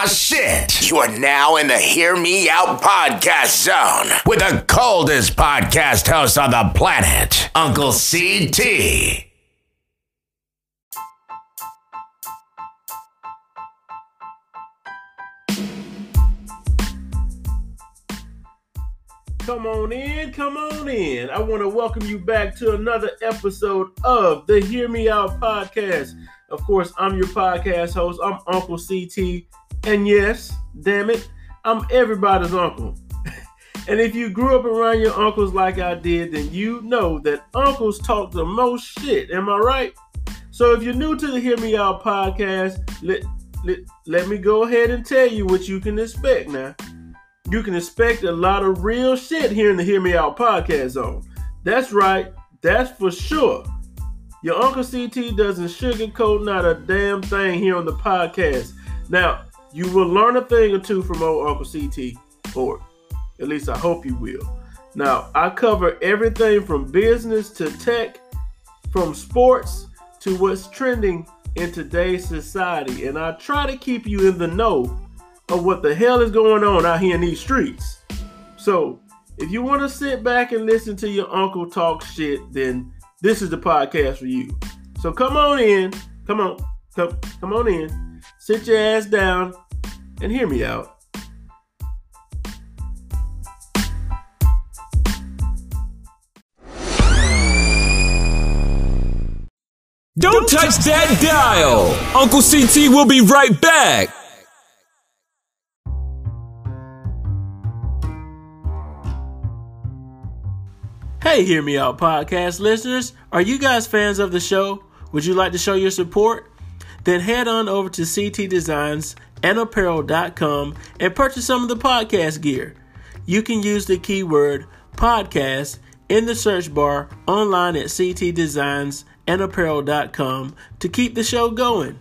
Ah, shit. You are now in the Hear Me Out podcast zone with the coldest podcast host on the planet, Uncle CT. Come on in, come on in. I want to welcome you back to another episode of the Hear Me Out podcast. Of course, I'm your podcast host. I'm Uncle CT. And yes, damn it, I'm everybody's uncle. and if you grew up around your uncles like I did, then you know that uncles talk the most shit. Am I right? So if you're new to the Hear Me Out podcast, let, let, let me go ahead and tell you what you can expect now you can expect a lot of real shit here in the Hear Me Out podcast zone. That's right, that's for sure. Your Uncle CT doesn't sugarcoat not a damn thing here on the podcast. Now, you will learn a thing or two from old Uncle CT, or at least I hope you will. Now, I cover everything from business to tech, from sports to what's trending in today's society, and I try to keep you in the know of what the hell is going on out here in these streets. So, if you want to sit back and listen to your uncle talk shit, then this is the podcast for you. So come on in, come on, come, come on in, sit your ass down, and hear me out. Don't touch that dial. Uncle CT will be right back. Hey, Hear Me Out podcast listeners. Are you guys fans of the show? Would you like to show your support? Then head on over to ctdesignsandapparel.com and purchase some of the podcast gear. You can use the keyword podcast in the search bar online at ctdesignsandapparel.com to keep the show going.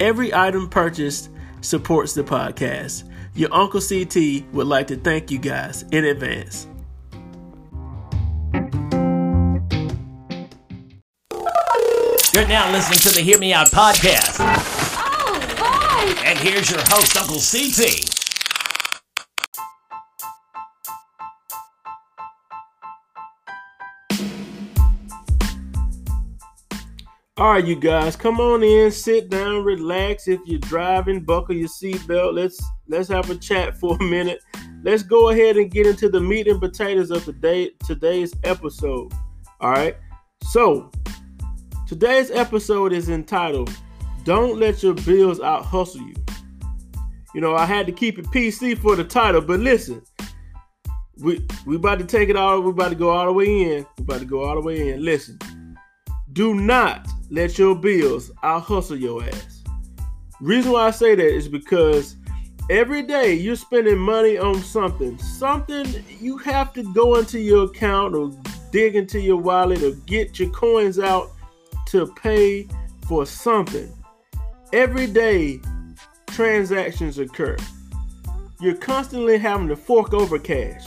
Every item purchased supports the podcast. Your Uncle CT would like to thank you guys in advance. You're now listening to the Hear Me Out podcast. Oh, boy! And here's your host, Uncle CT. All right, you guys, come on in, sit down, relax. If you're driving, buckle your seatbelt. Let's let's have a chat for a minute. Let's go ahead and get into the meat and potatoes of the day today's episode. All right. So today's episode is entitled "Don't Let Your Bills Out Hustle You." You know, I had to keep it PC for the title, but listen, we we about to take it all. we're about to go all the way in. We're about to go all the way in. Listen, do not let your bills out hustle your ass. Reason why I say that is because every day you're spending money on something. Something you have to go into your account or dig into your wallet or get your coins out to pay for something. Every day transactions occur. You're constantly having to fork over cash.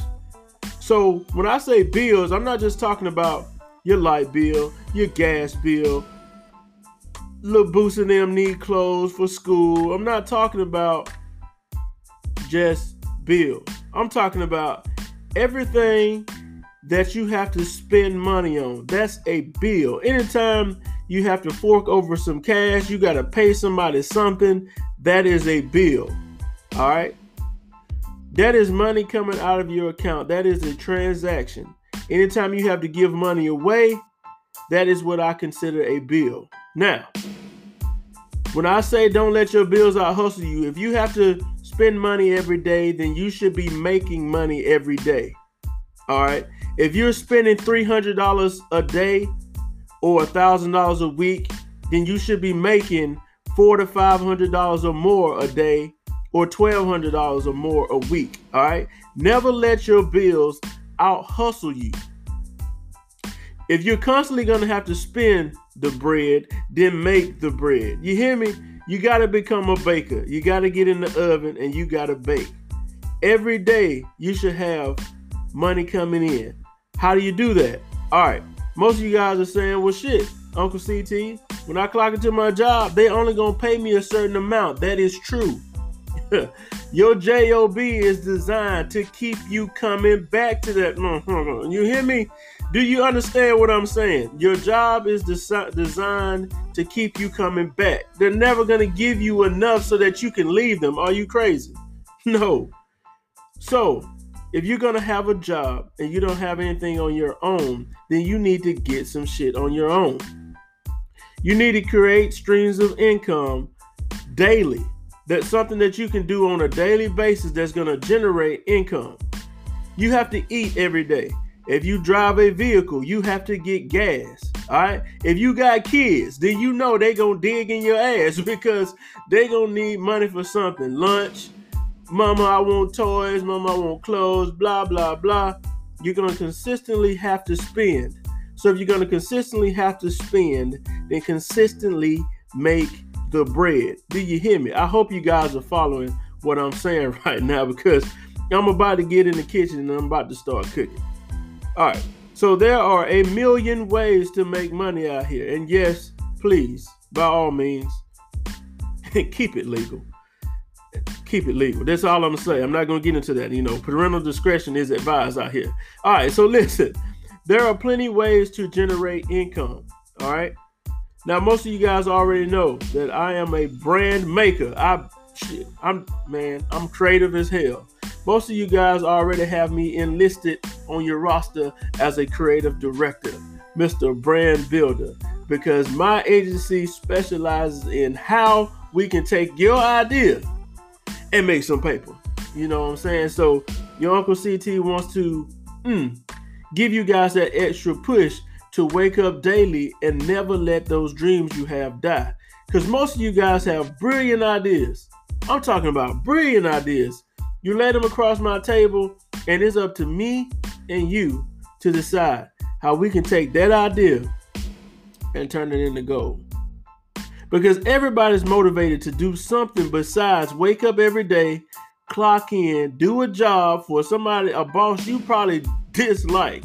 So when I say bills, I'm not just talking about your light bill, your gas bill, little boost and them need clothes for school. I'm not talking about just bills. I'm talking about everything that you have to spend money on. That's a bill. Anytime you have to fork over some cash, you got to pay somebody something, that is a bill. All right? That is money coming out of your account. That is a transaction. Anytime you have to give money away, that is what I consider a bill. Now, when I say don't let your bills out hustle you, if you have to spend money every day, then you should be making money every day. All right. If you're spending $300 a day or $1,000 a week, then you should be making four to $500 or more a day or $1,200 or more a week. All right. Never let your bills out hustle you. If you're constantly going to have to spend the bread, then make the bread. You hear me? You got to become a baker. You got to get in the oven and you got to bake. Every day you should have money coming in. How do you do that? All right. Most of you guys are saying, well, shit, Uncle CT, when I clock into my job, they only to pay me a certain amount. That is true. Your job is designed to keep you coming back to that. Mm, mm, mm. You hear me? Do you understand what I'm saying? Your job is desi- designed to keep you coming back. They're never to give you enough so that you can leave them. Are you crazy? No. So, if you're to have a job and you don't have anything on your own, then you need to get some shit on your own. You need to create streams of income daily. That's something that you can do on a daily basis that's to generate income. You have to eat every day. If you drive a vehicle, you have to get gas. All right. If you got kids, then you know they gonna dig in your ass because they gonna need money for something. Lunch, mama, I want toys, mama, I want clothes, blah, blah, blah. You're gonna consistently have to spend. So if you're gonna consistently have to spend, then consistently make the bread. Do you hear me? I hope you guys are following what I'm saying right now because I'm about to get in the kitchen and I'm about to start cooking. All right. So there are a million ways to make money out here. And yes, please, by all means, keep it legal. Keep it legal. That's all I'm gonna say. I'm not gonna get into that. You know, parental discretion is advised out here. All right, so listen, there are plenty ways to generate income. All right. Now, most of you guys already know that I am a brand maker. I, I'm man, I'm creative as hell. Most of you guys already have me enlisted on your roster as a creative director, Mr. Brand Builder, because my agency specializes in how we can take your idea and make some paper. You know what I'm saying? So, your Uncle CT wants to mm, give you guys that extra push to wake up daily and never let those dreams you have die. Because most of you guys have brilliant ideas. I'm talking about brilliant ideas. You lay them across my table, and it's up to me and you to decide how we can take that idea and turn it into gold. Because everybody's motivated to do something besides wake up every day, clock in, do a job for somebody, a boss you probably dislike,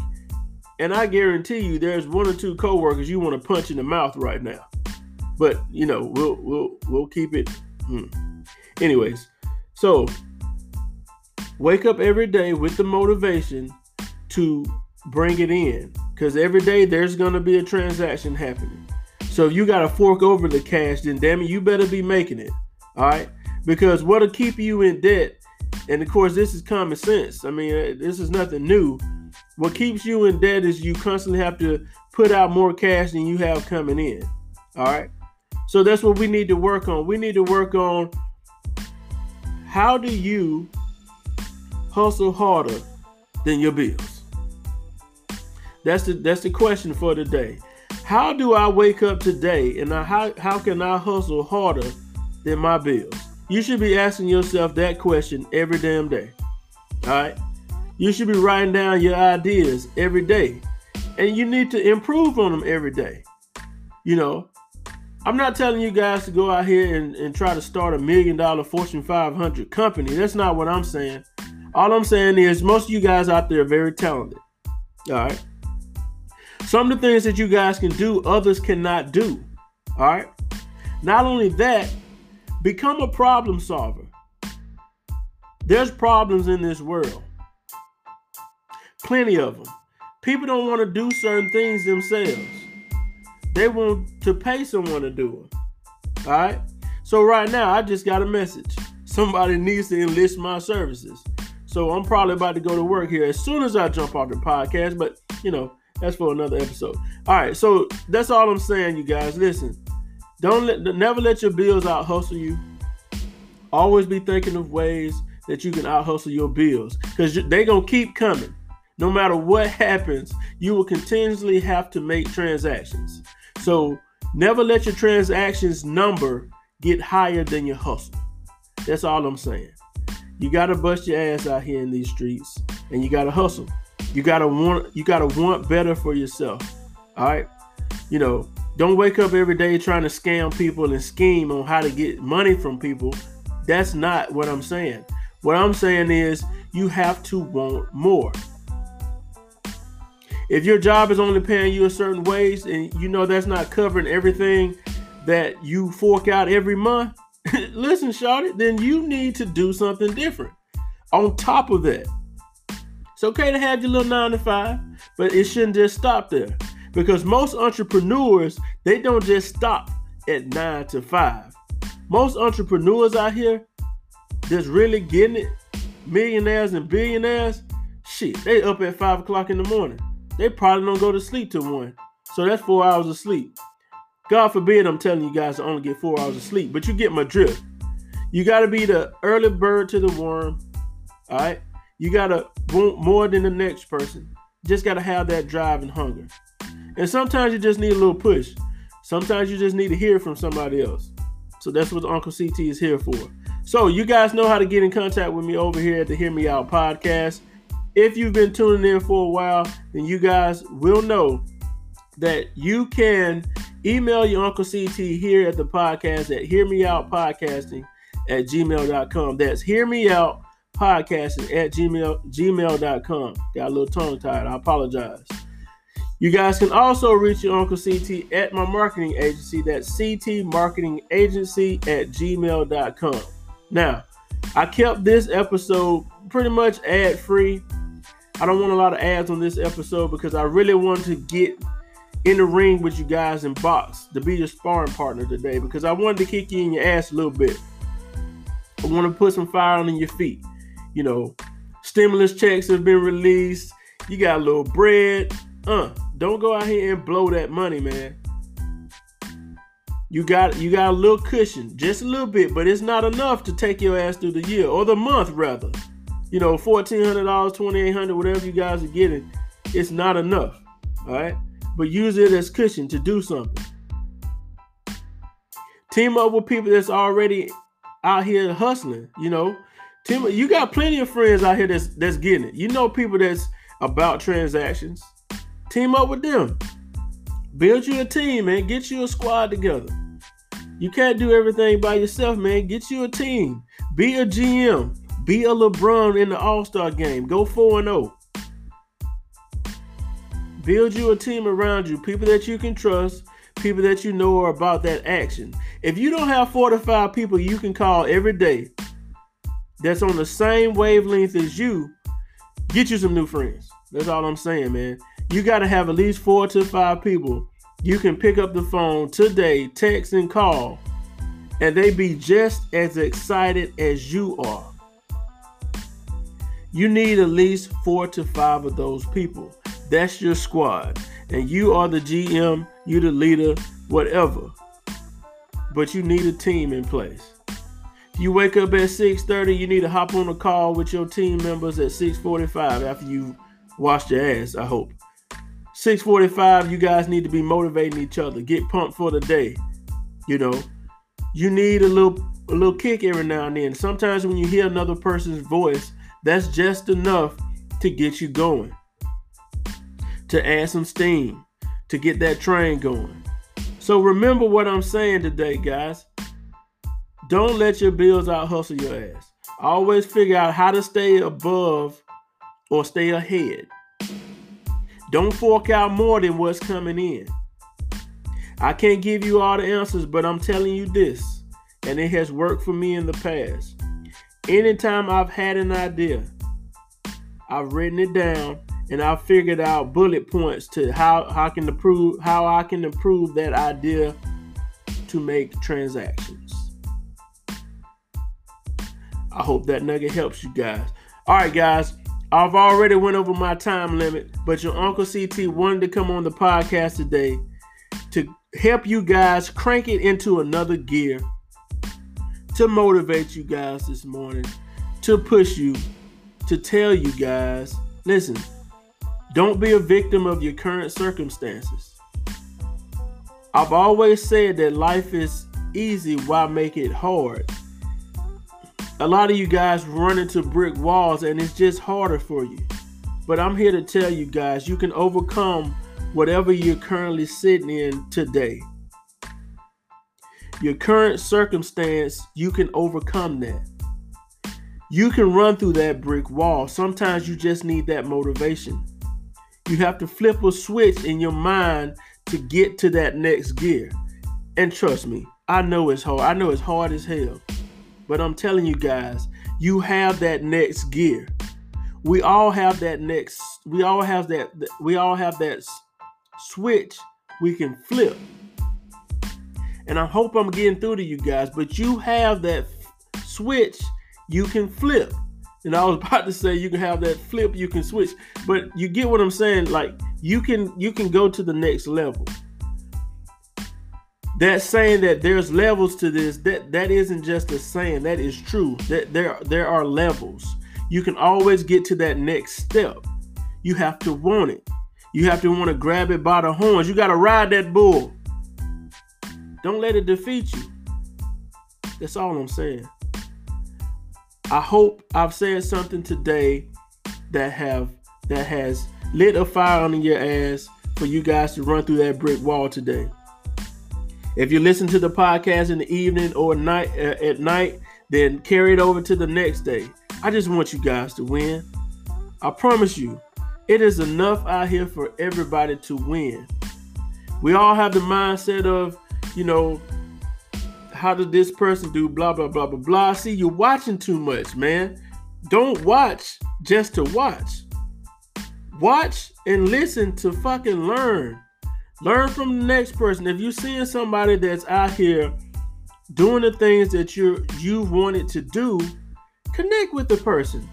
and I guarantee you, there's one or two coworkers you want to punch in the mouth right now. But you know, we'll we'll we'll keep it. Hmm. Anyways, so wake up every day with the motivation to bring it in, because every day there's gonna be a transaction happening. So if you got to fork over the cash, then damn it, you better be making it. All right, because what'll keep you in debt, and of course this is common sense. I mean, uh, this is nothing new what keeps you in debt is you constantly have to put out more cash than you have coming in. All right. So that's what we need to work on. We need to work on how do you hustle harder than your bills? That's the that's the question for today. How do I wake up today and I, how how can I hustle harder than my bills? You should be asking yourself that question every damn day. All right. You should be writing down your ideas every day. And you need to improve on them every day. You know, I'm not telling you guys to go out here and, and try to start a million dollar Fortune 500 company. That's not what I'm saying. All I'm saying is most of you guys out there are very talented. All right. Some of the things that you guys can do, others cannot do. All right. Not only that, become a problem solver. There's problems in this world. Plenty of them. People don't want to do certain things themselves. They want to pay someone to do them. All right. So right now, I just got a message. Somebody needs to enlist my services. So I'm probably about to go to work here as soon as I jump off the podcast. But you know, that's for another episode. All right. So that's all I'm saying, you guys. Listen, don't let never let your bills out hustle you. Always be thinking of ways that you can out hustle your bills because they gonna keep coming no matter what happens, you will continuously have to make transactions. So never let your transactions number get higher than your hustle. That's all I'm saying. You gotta bust your ass out here in these streets and you gotta hustle. You gotta want you gotta want better for yourself. All right. You know, don't wake up every day trying to scam people and scheme on how to get money from people. That's not what I'm saying. What I'm saying is you have to want more. If your job is only paying you a certain wage and you know that's not covering everything that you fork out every month, listen, Shawty, then you need to do something different. On top of that, it's okay to have your little nine to five, but it shouldn't just stop there. Because most entrepreneurs, they don't just stop at nine to five. Most entrepreneurs out here that's really getting it, millionaires and billionaires, shit, they up at five o'clock in the morning. They probably don't go to sleep till one. So that's four hours of sleep. God forbid I'm telling you guys to only get four hours of sleep, but you get my drift. You got to be the early bird to the worm. All right. You got to want more than the next person. Just got to have that drive and hunger. And sometimes you just need a little push. Sometimes you just need to hear from somebody else. So that's what Uncle CT is here for. So you guys know how to get in contact with me over here at the Hear Me Out podcast. If you've been tuning in for a while, then you guys will know that you can email your Uncle CT here at the podcast at Hear Me Out Podcasting at gmail.com. That's Hear Me Out Podcasting at gmail, gmail.com. Got a little tongue tied. I apologize. You guys can also reach your Uncle CT at my marketing agency. That's CT Marketing Agency at gmail.com. Now, I kept this episode pretty much ad free. I don't want a lot of ads on this episode because I really want to get in the ring with you guys in box to be your sparring partner today because I wanted to kick you in your ass a little bit. I want to put some fire on your feet. You know, stimulus checks have been released. You got a little bread. Uh, don't go out here and blow that money, man. You got you got a little cushion, just a little bit, but it's not enough to take your ass through the year or the month rather. You know, fourteen hundred dollars, twenty eight hundred, whatever you guys are getting, it's not enough. All right but use it as cushion to do something. Team up with people that's already out here hustling. You know, team. You got plenty of friends out here that's that's getting it. You know, people that's about transactions. Team up with them. Build you a team, man. Get you a squad together. You can't do everything by yourself, man. Get you a team. Be a GM. Be a LeBron in the All Star game. Go 4 0. Build you a team around you, people that you can trust, people that you know are about that action. If you don't have four to five people you can call every day that's on the same wavelength as you, get you some new friends. That's all I'm saying, man. You got to have at least four to five people you can pick up the phone today, text and call, and they be just as excited as you are. You need at least four to five of those people. That's your squad. And you are the GM, you the leader, whatever. But you need a team in place. You wake up at 6:30, you need to hop on a call with your team members at 6:45 after you washed your ass, I hope. 6:45, you guys need to be motivating each other. Get pumped for the day. You know, you need a little a little kick every now and then. Sometimes when you hear another person's voice, that's just enough to get you going to add some steam to get that train going. So remember what I'm saying today, guys. Don't let your bills out hustle your ass. Always figure out how to stay above or stay ahead. Don't fork out more than what's coming in. I can't give you all the answers, but I'm telling you this, and it has worked for me in the past. Anytime I've had an idea, I've written it down and I figured out bullet points to how, how I can improve how I can improve that idea to make transactions. I hope that nugget helps you guys. All right, guys. I've already went over my time limit, but your Uncle CT wanted to come on the podcast today to help you guys crank it into another gear, to motivate you guys this morning, to push you, to tell you guys, listen, don't be a victim of your current circumstances. I've always said that life is easy, why make it hard? A lot of you guys run into brick walls and it's just harder for you. But I'm here to tell you guys you can overcome whatever you're currently sitting in today. Your current circumstance, you can overcome that. You can run through that brick wall. Sometimes you just need that motivation. You have to flip a switch in your mind to get to that next gear. And trust me, I know it's hard. I know it's hard as hell. But I'm telling you guys, you have that next gear. We all have that next. We all have that. We all have that switch we can flip. And I hope I'm getting through to you guys. But you have that switch you can flip. And I was about to say you can have that flip, you can switch, but you get what I'm saying. Like you can you can go to the next level. That saying that there's levels to this, that that isn't just a saying, that is true. That there there are levels. You can always get to that next step. You have to want it. You have to want to grab it by the horns. You got to ride that bull. Don't let it defeat you. That's all I'm saying. I hope I've said something today that have that has lit a fire under your ass for you guys to run through that brick wall today. If you listen to the podcast in the evening or night uh, at night, then carry it over to the next day. I just want you guys to win. I promise you, it is enough out here for everybody to win. We all have the mindset of, you know, how did this person do blah blah blah blah blah see you're watching too much man don't watch just to watch watch and listen to fucking learn learn from the next person if you're seeing somebody that's out here doing the things that you you wanted to do connect with the person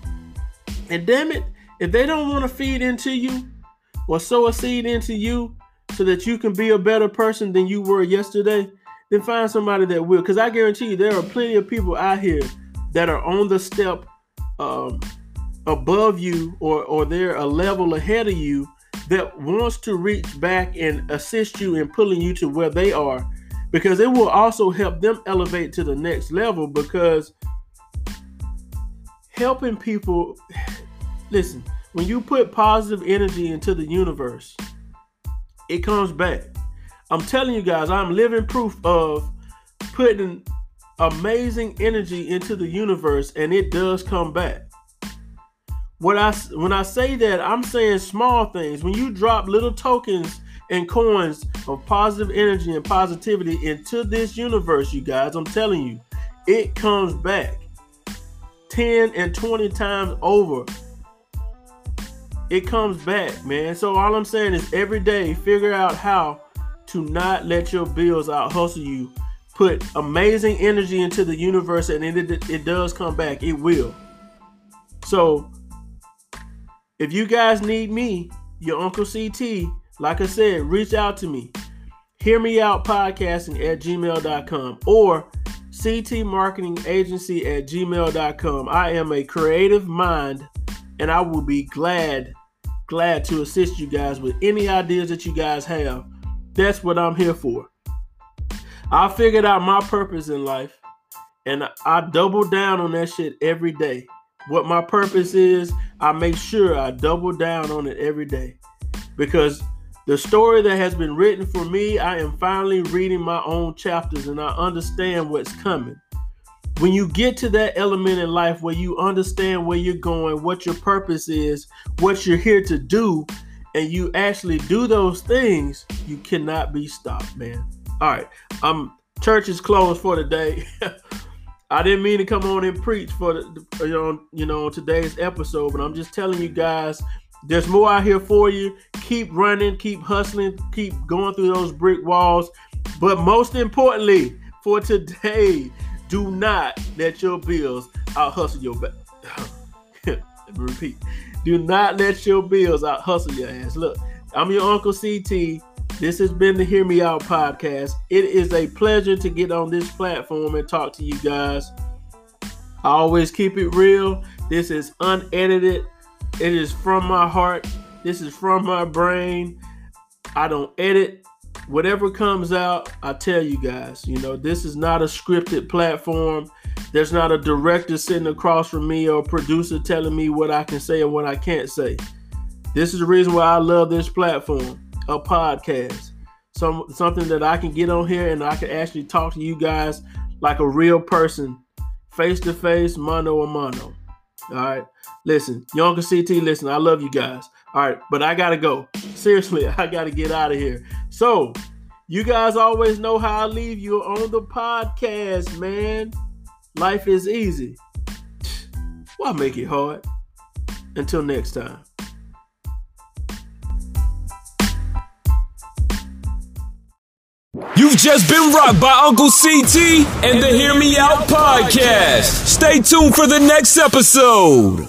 and damn it if they don't want to feed into you or sow a seed into you so that you can be a better person than you were yesterday then find somebody that will. Because I guarantee you, there are plenty of people out here that are on the step um, above you or, or they're a level ahead of you that wants to reach back and assist you in pulling you to where they are because it will also help them elevate to the next level because helping people listen when you put positive energy into the universe it comes back I'm telling you guys, I'm living proof of putting amazing energy into the universe and it does come back. What I when I say that, I'm saying small things. When you drop little tokens and coins of positive energy and positivity into this universe, you guys, I'm telling you, it comes back 10 and 20 times over. It comes back, man. So all I'm saying is every day figure out how to not let your bills out hustle you. Put amazing energy into the universe, and it, it does come back. It will. So, if you guys need me, your Uncle CT, like I said, reach out to me. Hear me out podcasting at gmail.com or CT Marketing Agency at gmail.com. I am a creative mind and I will be glad, glad to assist you guys with any ideas that you guys have that's what I'm here for. I figured out my purpose in life and I double down on that shit every day. What my purpose is, I make sure I double down on it every day. Because the story that has been written for me, I am finally reading my own chapters and I understand what's coming. When you get to that element in life where you understand where you're going, what your purpose is, what you're here to do, and you actually do those things, you cannot be stopped, man. All right, um, church is closed for the day. I didn't mean to come on and preach for the, you know, you know, today's episode, but I'm just telling you guys, there's more out here for you. Keep running, keep hustling, keep going through those brick walls. But most importantly, for today, do not let your bills out hustle your back. repeat. Do not let your bills out hustle your ass. Look, I'm your Uncle CT. This has been the Hear Me Out podcast. It is a pleasure to get on this platform and talk to you guys. I always keep it real. This is unedited. It is from my heart. This is from my brain. I don't edit. Whatever comes out, I tell you guys. You know, this is not a scripted platform. There's not a director sitting across from me or a producer telling me what I can say and what I can't say. This is the reason why I love this platform, a podcast. Some something that I can get on here and I can actually talk to you guys like a real person, face to face, mano a mano. All right. Listen, Younger CT, listen, I love you guys. All right, but I gotta go. Seriously, I gotta get out of here. So You guys always know how I leave you on the podcast, man. Life is easy. Why make it hard? Until next time. You've just been rocked by Uncle CT and the Hear Me Out podcast. Stay tuned for the next episode.